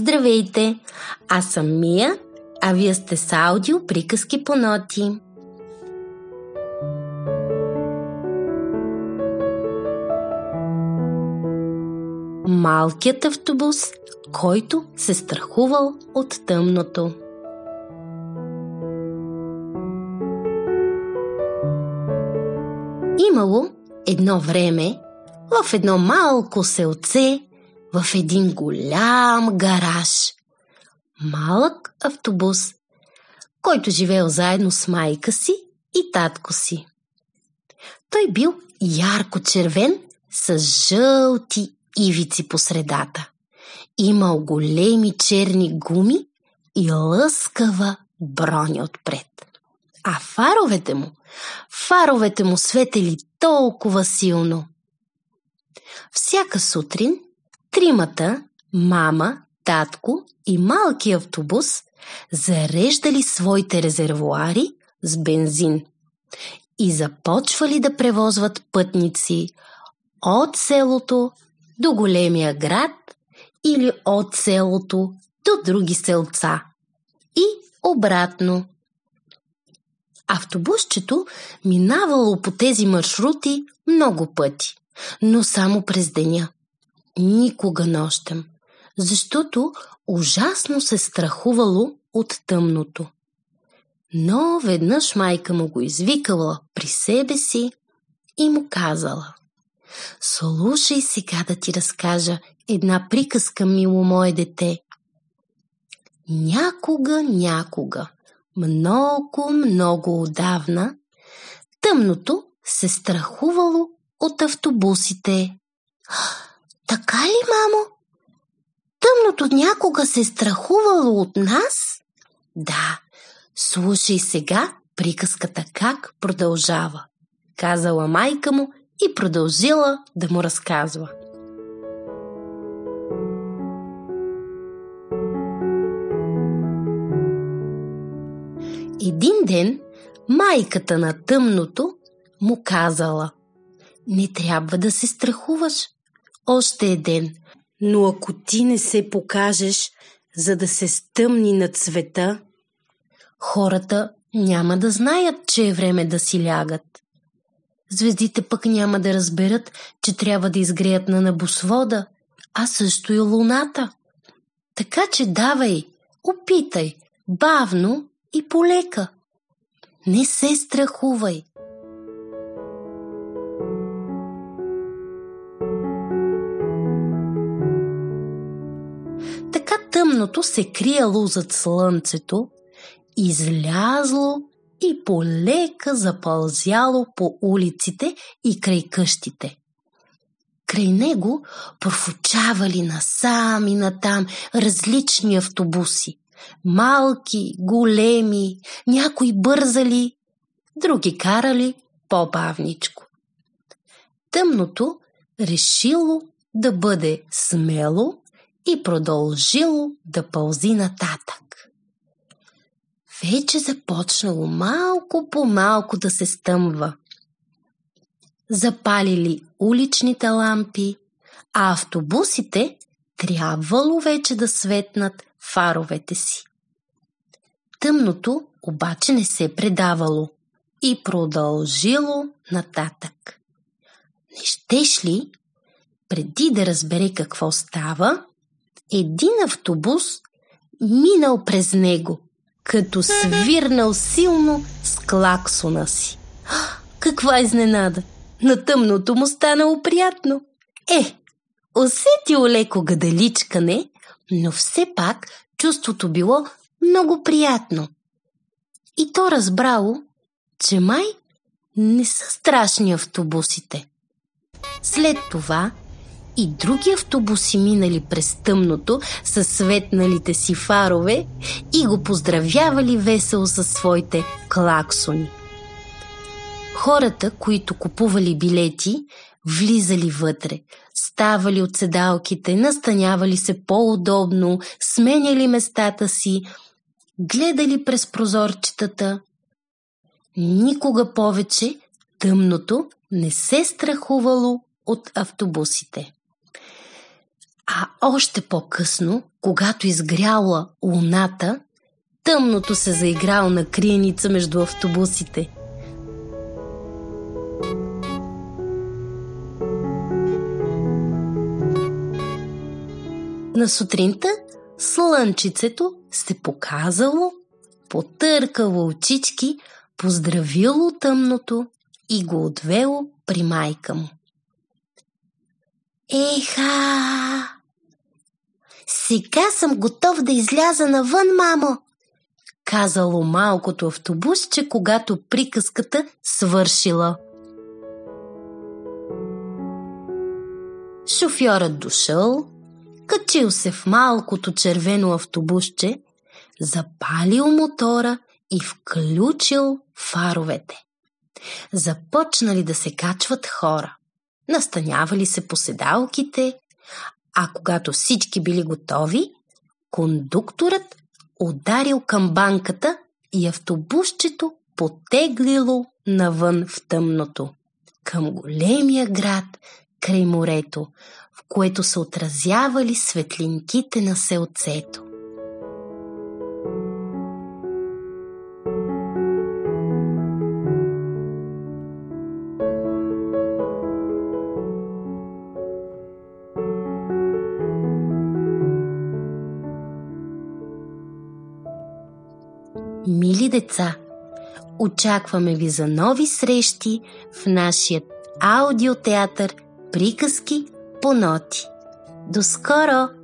Здравейте! Аз съм Мия, а вие сте с аудио приказки по ноти. Малкият автобус, който се страхувал от тъмното. Имало едно време в едно малко селце в един голям гараж. Малък автобус, който живеел заедно с майка си и татко си. Той бил ярко червен с жълти ивици по средата. Имал големи черни гуми и лъскава броня отпред. А фаровете му, фаровете му светели толкова силно. Всяка сутрин Тримата, мама, татко и малки автобус зареждали своите резервуари с бензин и започвали да превозват пътници от селото до големия град или от селото до други селца и обратно. Автобусчето минавало по тези маршрути много пъти, но само през деня – никога нощем, защото ужасно се страхувало от тъмното. Но веднъж майка му го извикала при себе си и му казала Слушай сега да ти разкажа една приказка, мило мое дете. Някога, някога, много, много отдавна, тъмното се страхувало от автобусите. Така ли, мамо? Тъмното някога се страхувало от нас? Да, слушай сега приказката как продължава. Казала майка му и продължила да му разказва. Един ден майката на тъмното му казала Не трябва да се страхуваш, още е ден, но ако ти не се покажеш, за да се стъмни над света, хората няма да знаят, че е време да си лягат. Звездите пък няма да разберат, че трябва да изгреят на небосвода, а също и луната. Така че давай, опитай, бавно и полека. Не се страхувай. Тъмното се крияло зад слънцето, излязло и полека запълзяло по улиците и край къщите. Край него профучавали насам и натам различни автобуси. Малки, големи, някои бързали, други карали по-бавничко. Тъмното решило да бъде смело и продължило да пълзи нататък. Вече започнало малко по малко да се стъмва. Запалили уличните лампи, а автобусите трябвало вече да светнат фаровете си. Тъмното обаче не се предавало и продължило нататък. Не щеш ли, преди да разбере какво става, един автобус минал през него, като свирнал силно с клаксона си. Каква изненада! На тъмното му станало приятно. Е, усетил леко гадаличкане, но все пак чувството било много приятно. И то разбрало, че май не са страшни автобусите. След това и други автобуси минали през тъмното със светналите си фарове и го поздравявали весело със своите клаксони. Хората, които купували билети, влизали вътре, ставали от седалките, настанявали се по-удобно, сменяли местата си, гледали през прозорчетата. Никога повече тъмното не се страхувало от автобусите. А Още по-късно, когато изгряла луната, тъмното се заиграл на криеница между автобусите. На сутринта слънчицето се показало, потъркало очички, поздравило тъмното и го отвело при майка му. Еха! Сега съм готов да изляза навън, мамо! Казало малкото автобусче, когато приказката свършила. Шофьорът дошъл, качил се в малкото червено автобусче, запалил мотора и включил фаровете. Започнали да се качват хора. Настанявали се по седалките, а когато всички били готови, кондукторът ударил към банката и автобусчето потеглило навън в тъмното, към големия град край морето, в което се отразявали светлинките на селцето. Мили деца, очакваме ви за нови срещи в нашия аудиотеатър Приказки по ноти. До скоро!